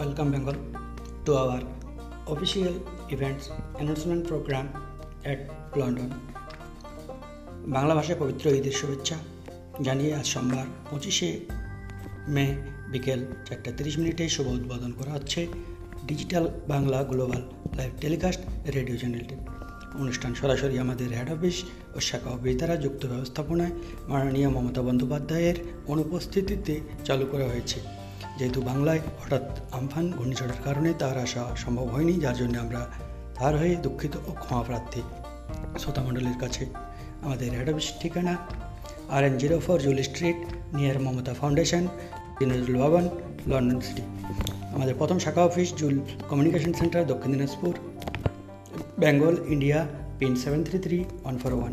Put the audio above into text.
Welcome, Bengal, to our official events announcement program at London. Bangla ভাষায় পবিত্র ঈদের শুভেচ্ছা জানিয়ে আজ সোমবার পঁচিশে মে বিকেল চারটা তিরিশ মিনিটে শুভ উদ্বোধন করা হচ্ছে digital Bangla global live telecast radio চ্যানেলটি অনুষ্ঠান সরাসরি আমাদের হেড অফিস ও শাখা অফিস দ্বারা যুক্ত ব্যবস্থাপনায় মাননীয় মমতা বন্দ্যোপাধ্যায়ের অনুপস্থিতিতে চালু করা হয়েছে যেহেতু বাংলায় হঠাৎ আমফান ঘূর্ণিঝড়ের কারণে তার আসা সম্ভব হয়নি, যার জন্য আমরা তার হয়ে দুঃখিত ও ক্ষমা প্রার্থী শ্রোতামণ্ডলীর কাছে আমাদের হেড অফিস ঠিকানা R N zero four Julie street, near Mamata foundation, দিনাজুল ভবন, লন্ডন সিটি। আমাদের প্রথম শাখা office joule communication centre, Dakshin Dinajpur, Bengal, India, pin seven three three one four one.